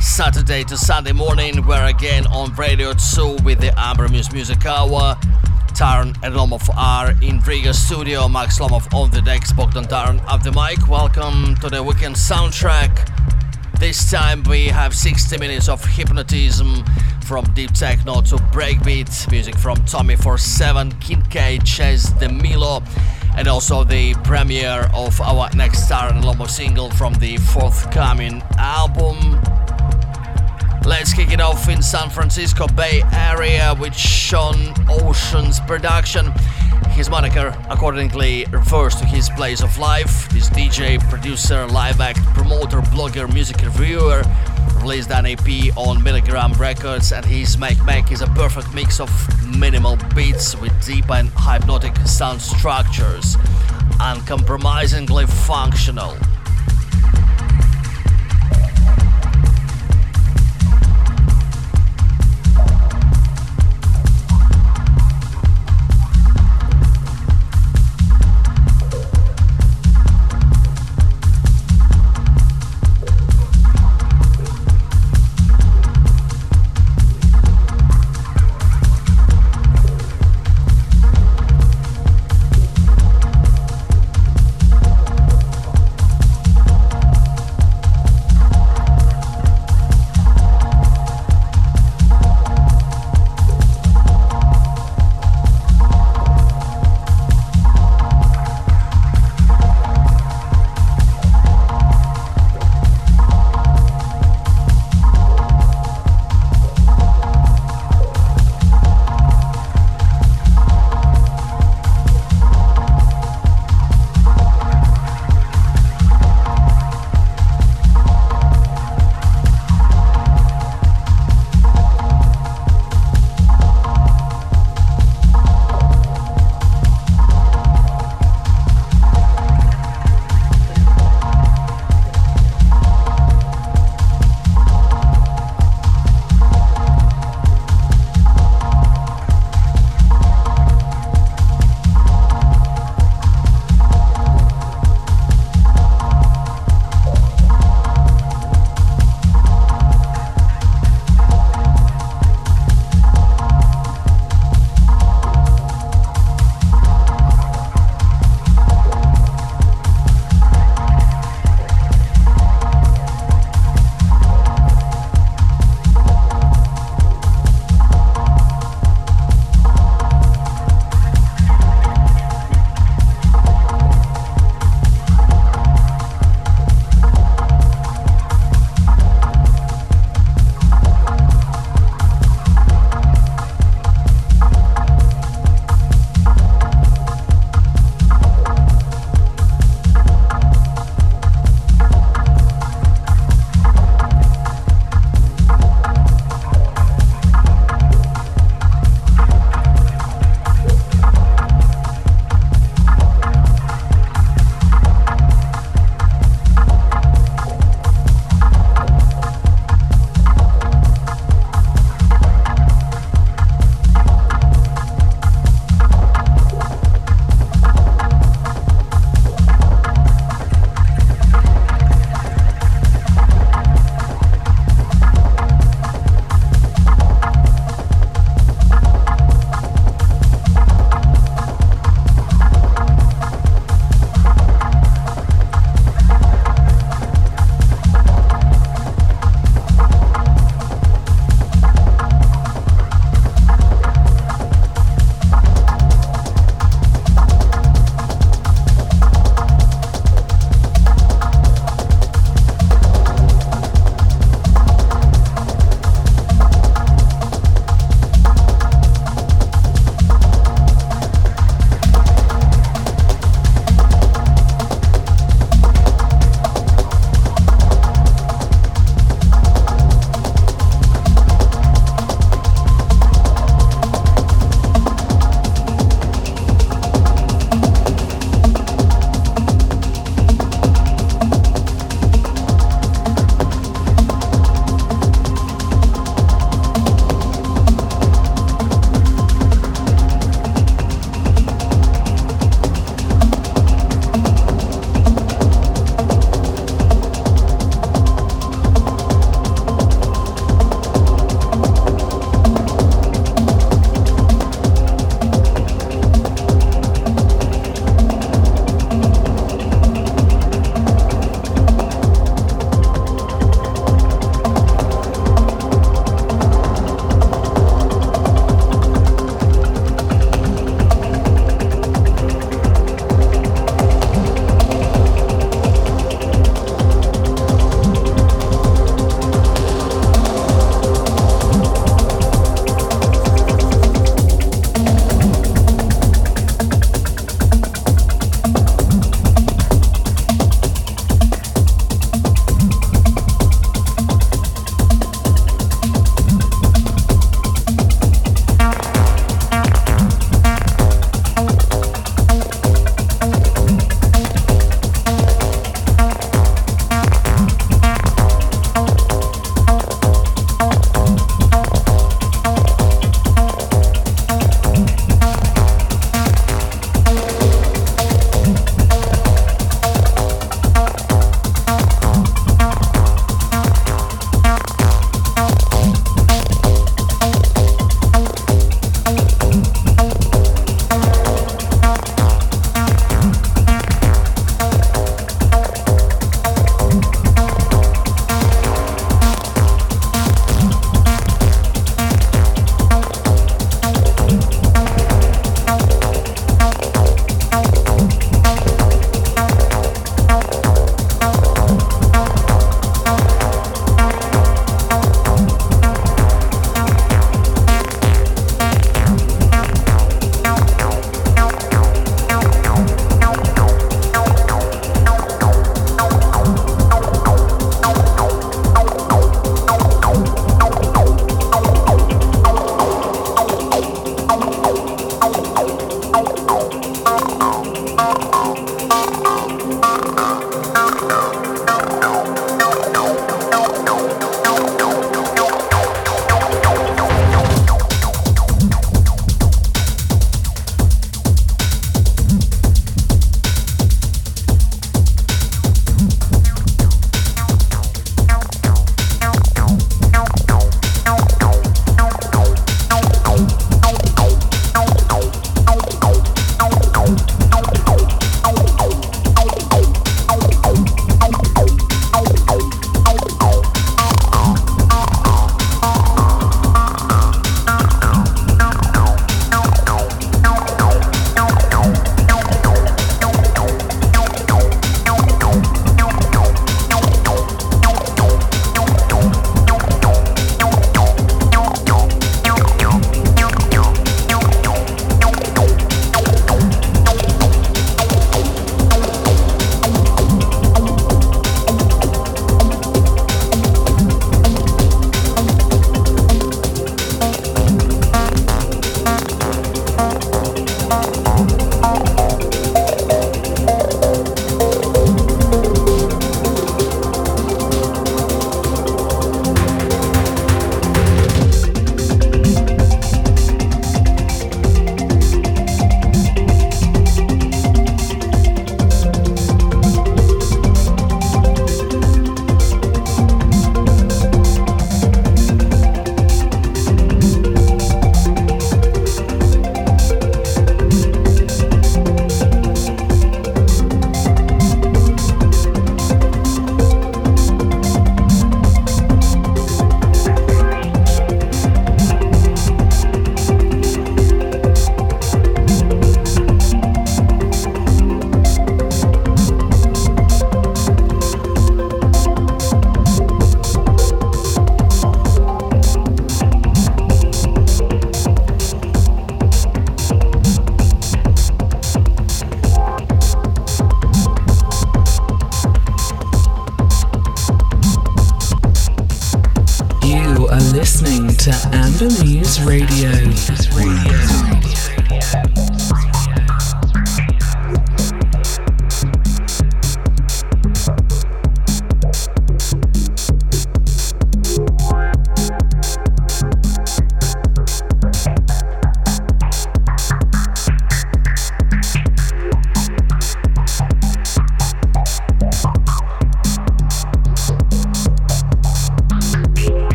Saturday to Sunday morning, we're again on Radio 2 with the Amber Muse Music Hour. Taran and Lomov are in Riga studio, Max Lomov on the decks, Bogdan Taran at the mic. Welcome to the weekend soundtrack. This time we have 60 minutes of hypnotism from deep techno to breakbeat, music from Tommy 47, Kincaid, Ches DeMilo, and also the premiere of our next Taran and Lomov single from the forthcoming album. Let's kick it off in San Francisco Bay Area with Sean Ocean's production. His moniker accordingly refers to his place of life. This DJ, producer, live act, promoter, blogger, music reviewer released an EP on Milligram Records, and his Make Make is a perfect mix of minimal beats with deep and hypnotic sound structures, uncompromisingly functional.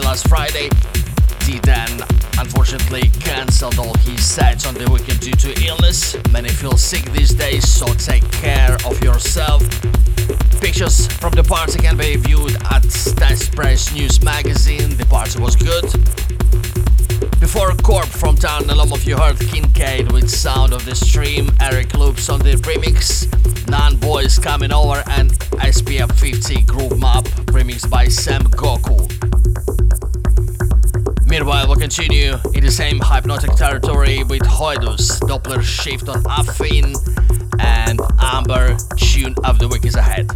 party last Friday. D then unfortunately cancelled all his sets on the weekend due to illness. Many feel sick these days, so take care of yourself. Pictures from the party can be viewed at Test Press News magazine. The party was good. Before Corp from Town a lot of you heard Kincaid with Sound of the Stream, Eric Loops on the remix, Nan Boys coming over, and SPF 50 Groove Map remixed by Sam Gok continue in the same hypnotic territory with Hoidus, Doppler Shift on Affin, and Amber Tune of the Week is ahead.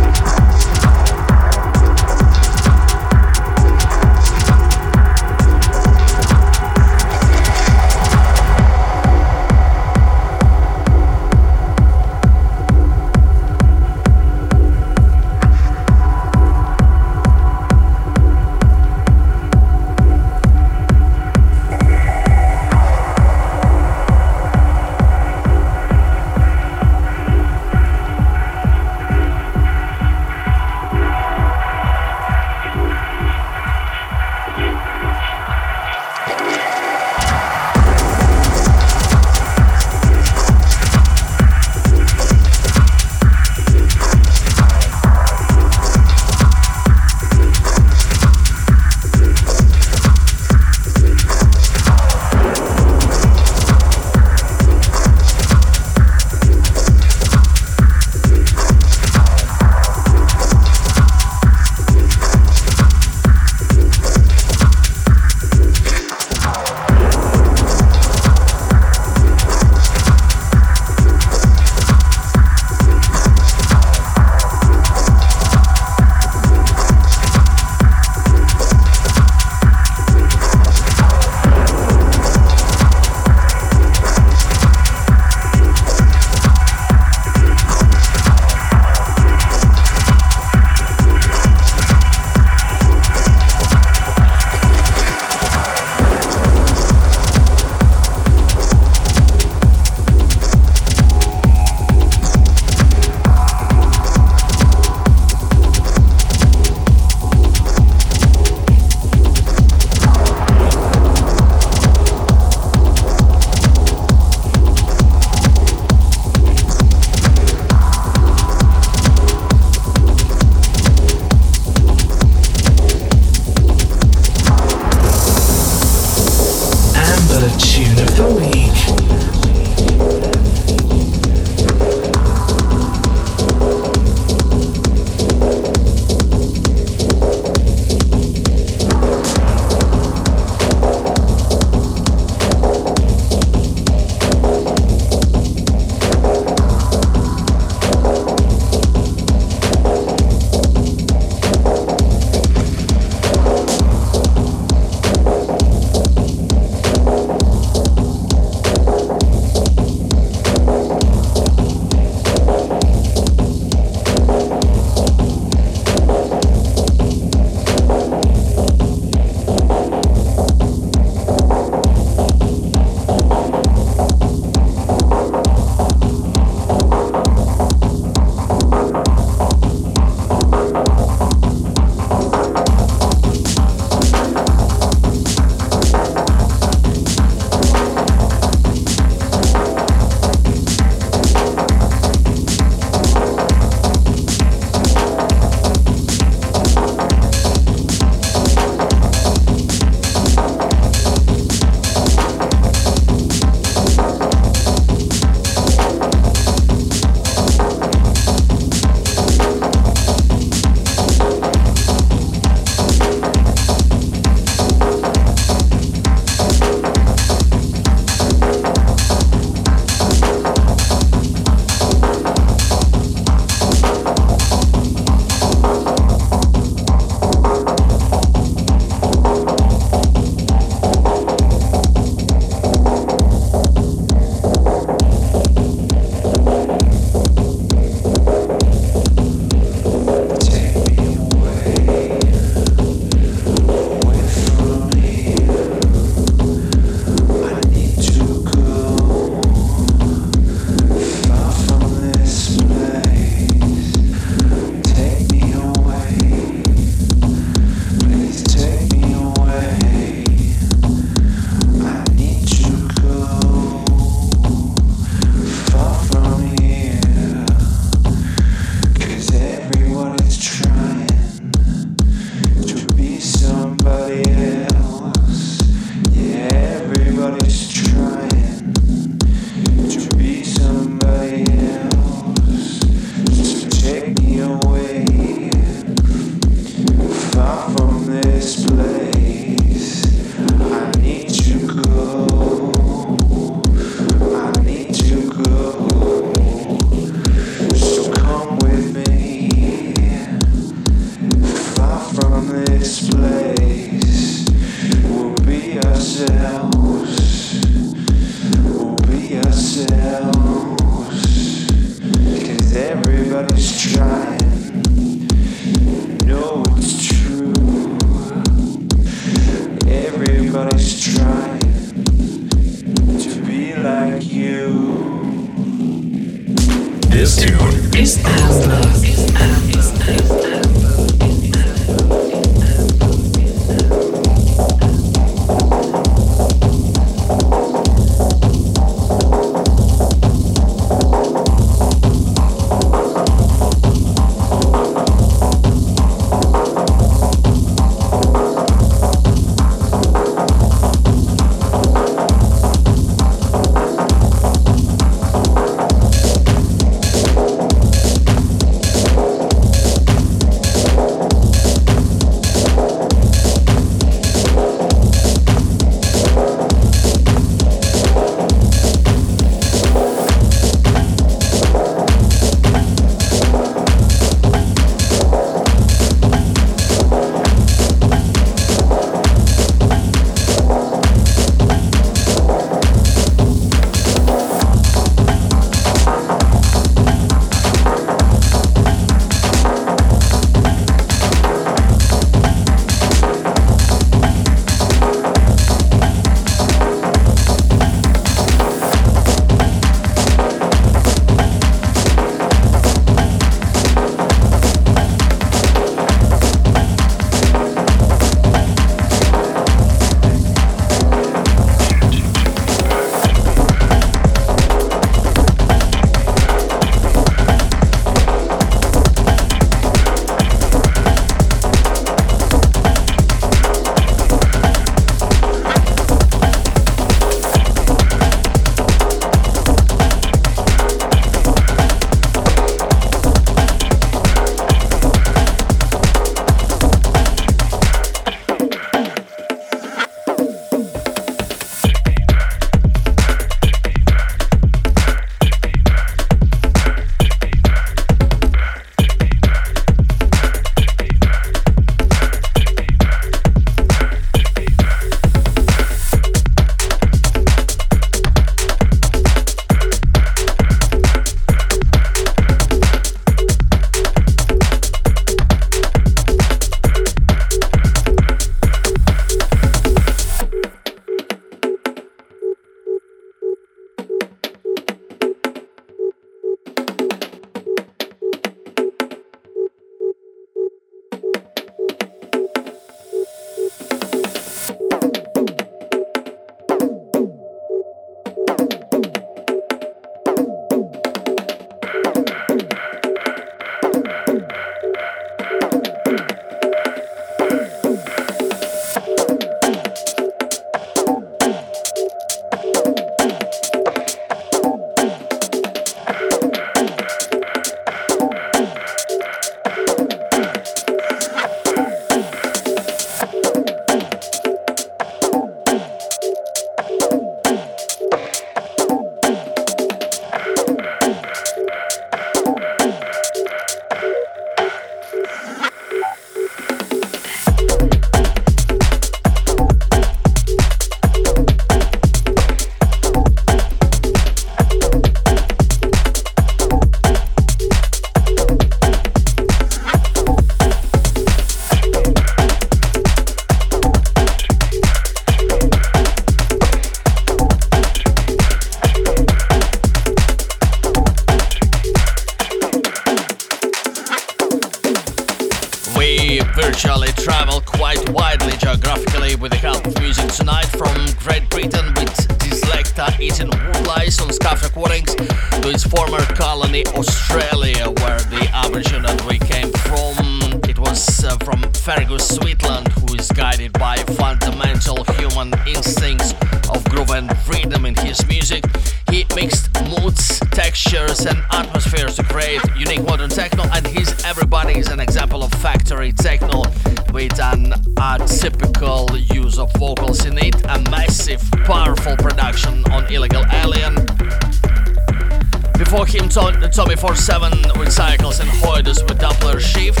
For him, Tommy 47 with Cycles and Hoidus with Doppler Shift.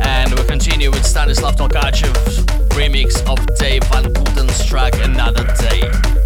And we continue with Stanislav Tolkachev's remix of Dave Van Puten's track Another Day.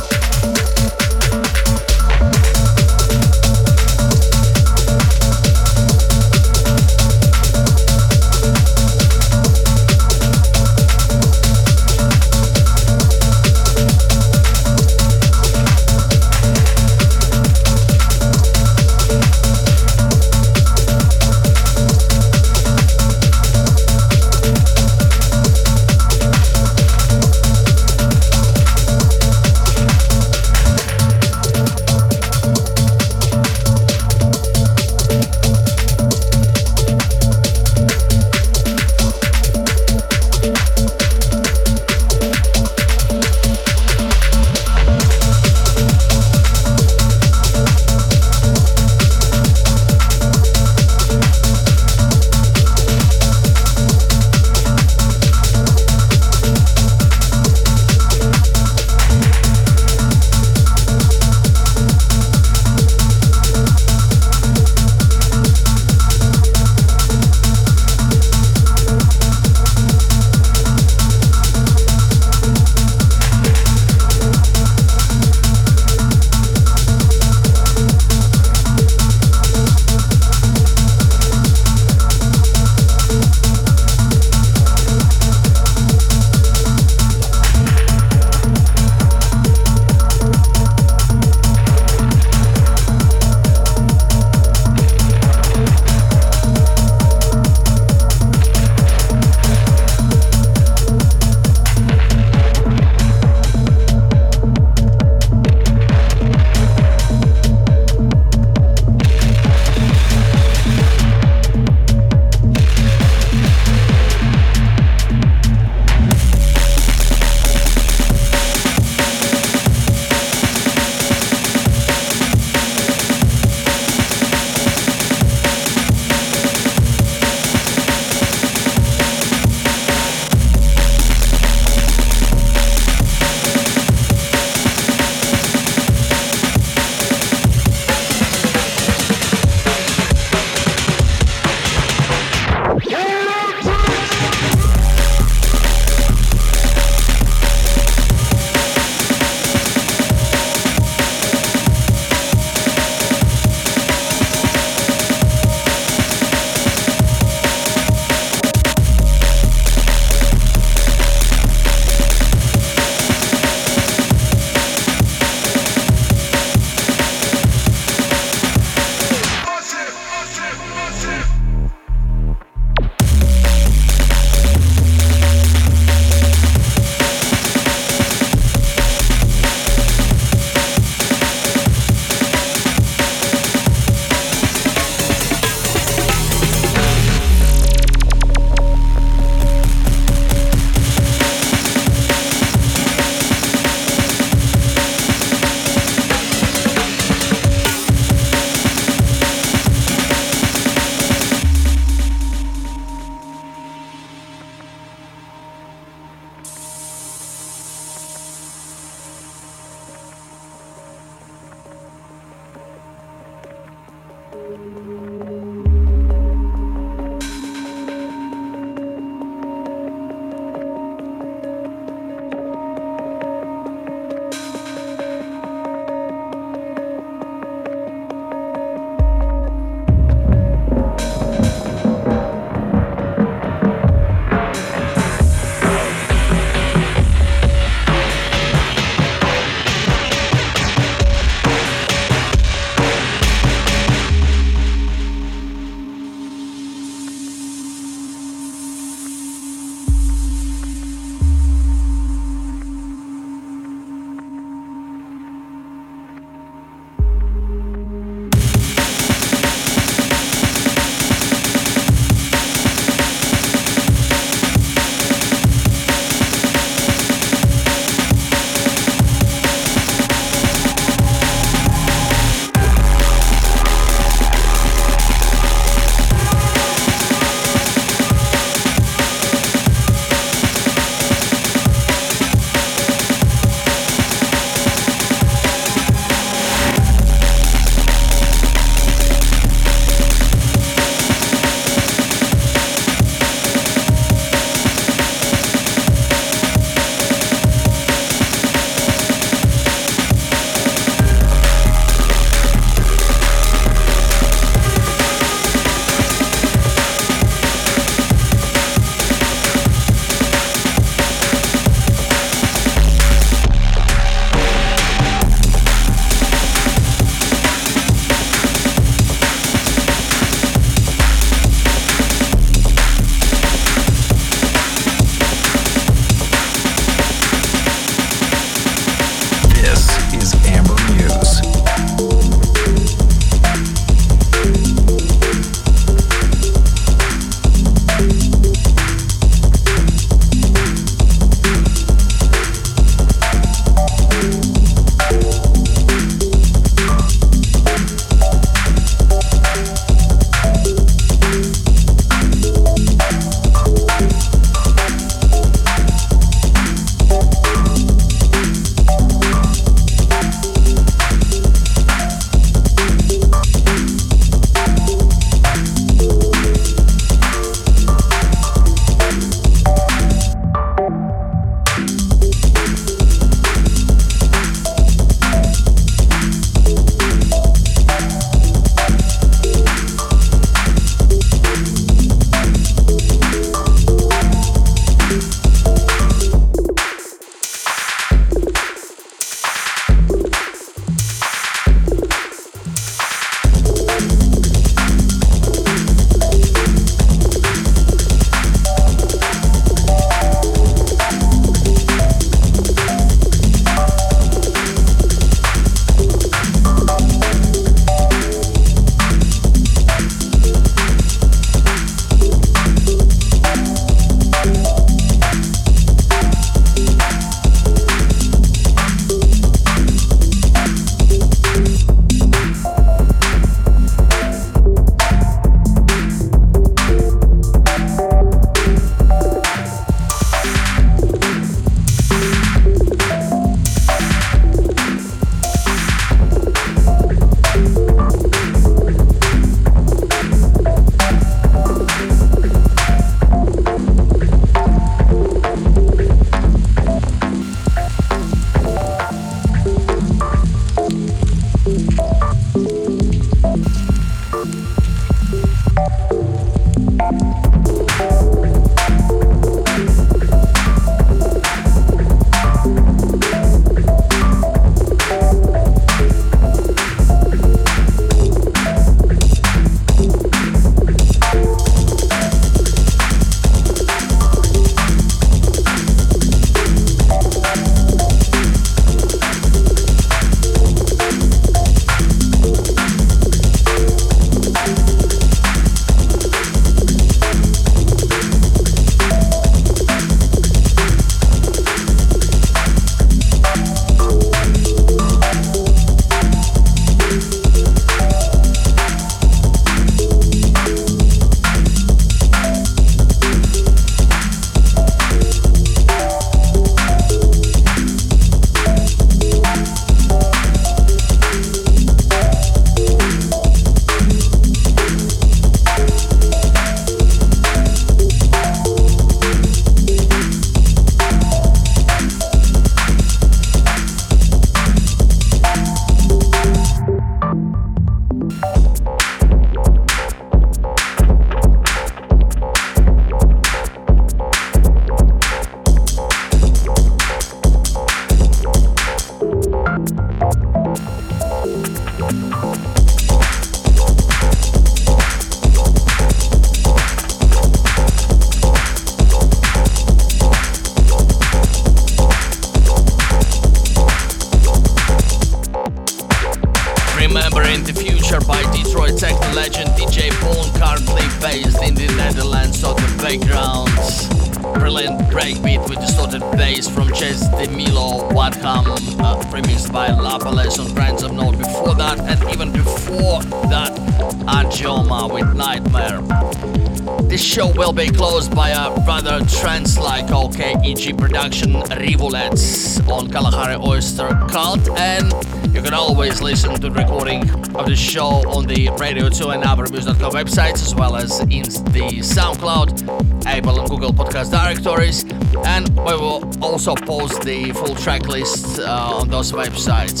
Closed by a rather trance-like OKEG production, Rivulets, on Kalahari Oyster Cult, and you can always listen to the recording of the show on the Radio 2 and AmberMuse.com websites, as well as in the SoundCloud, Apple and Google podcast directories, and we will also post the full track list uh, on those websites.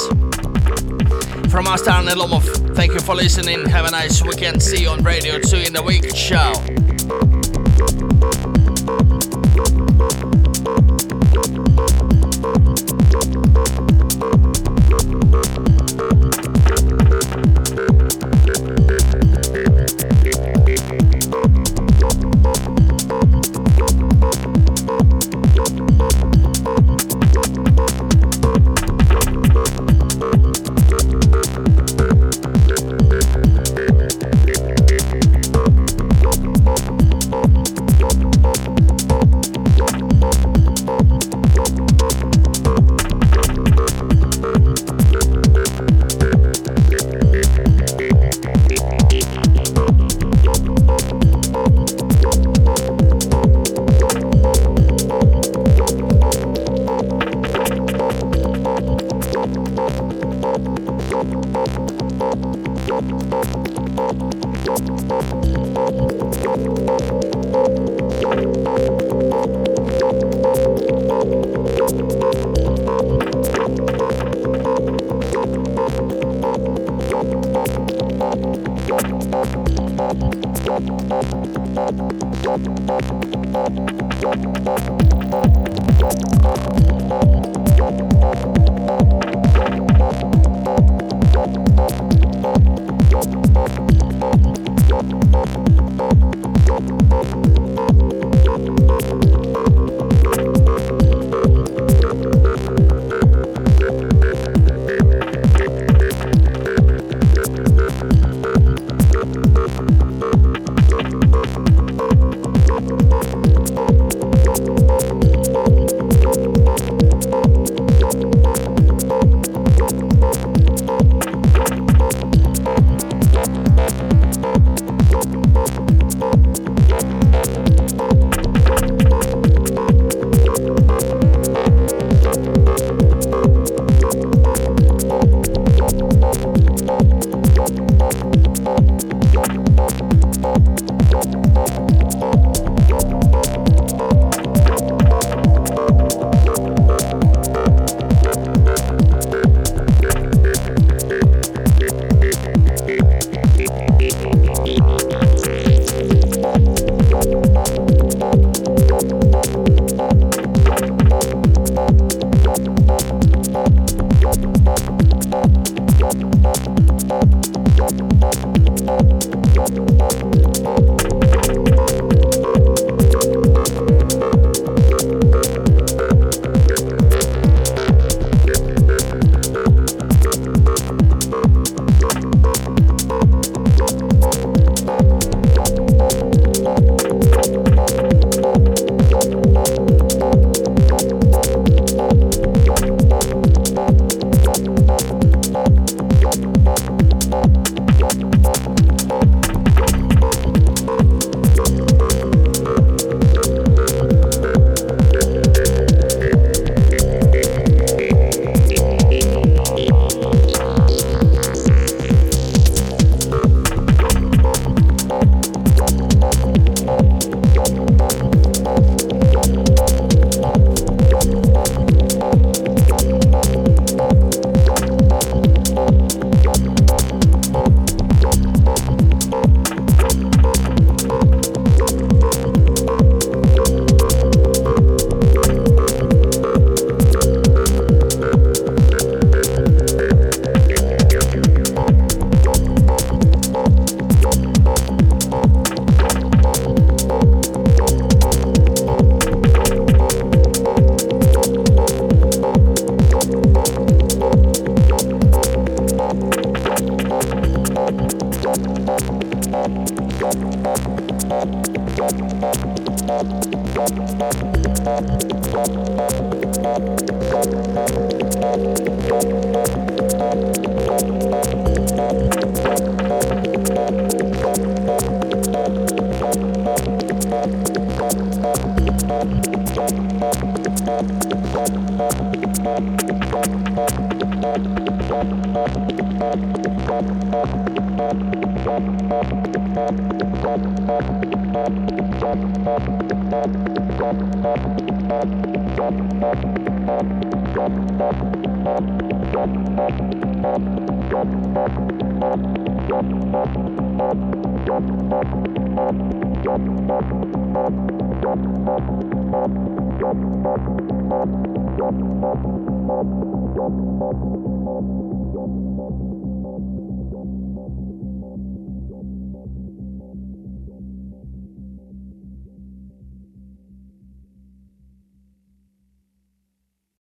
From us, Taran Elomov, thank you for listening. Have a nice weekend. See you on Radio 2 in the week. Ciao.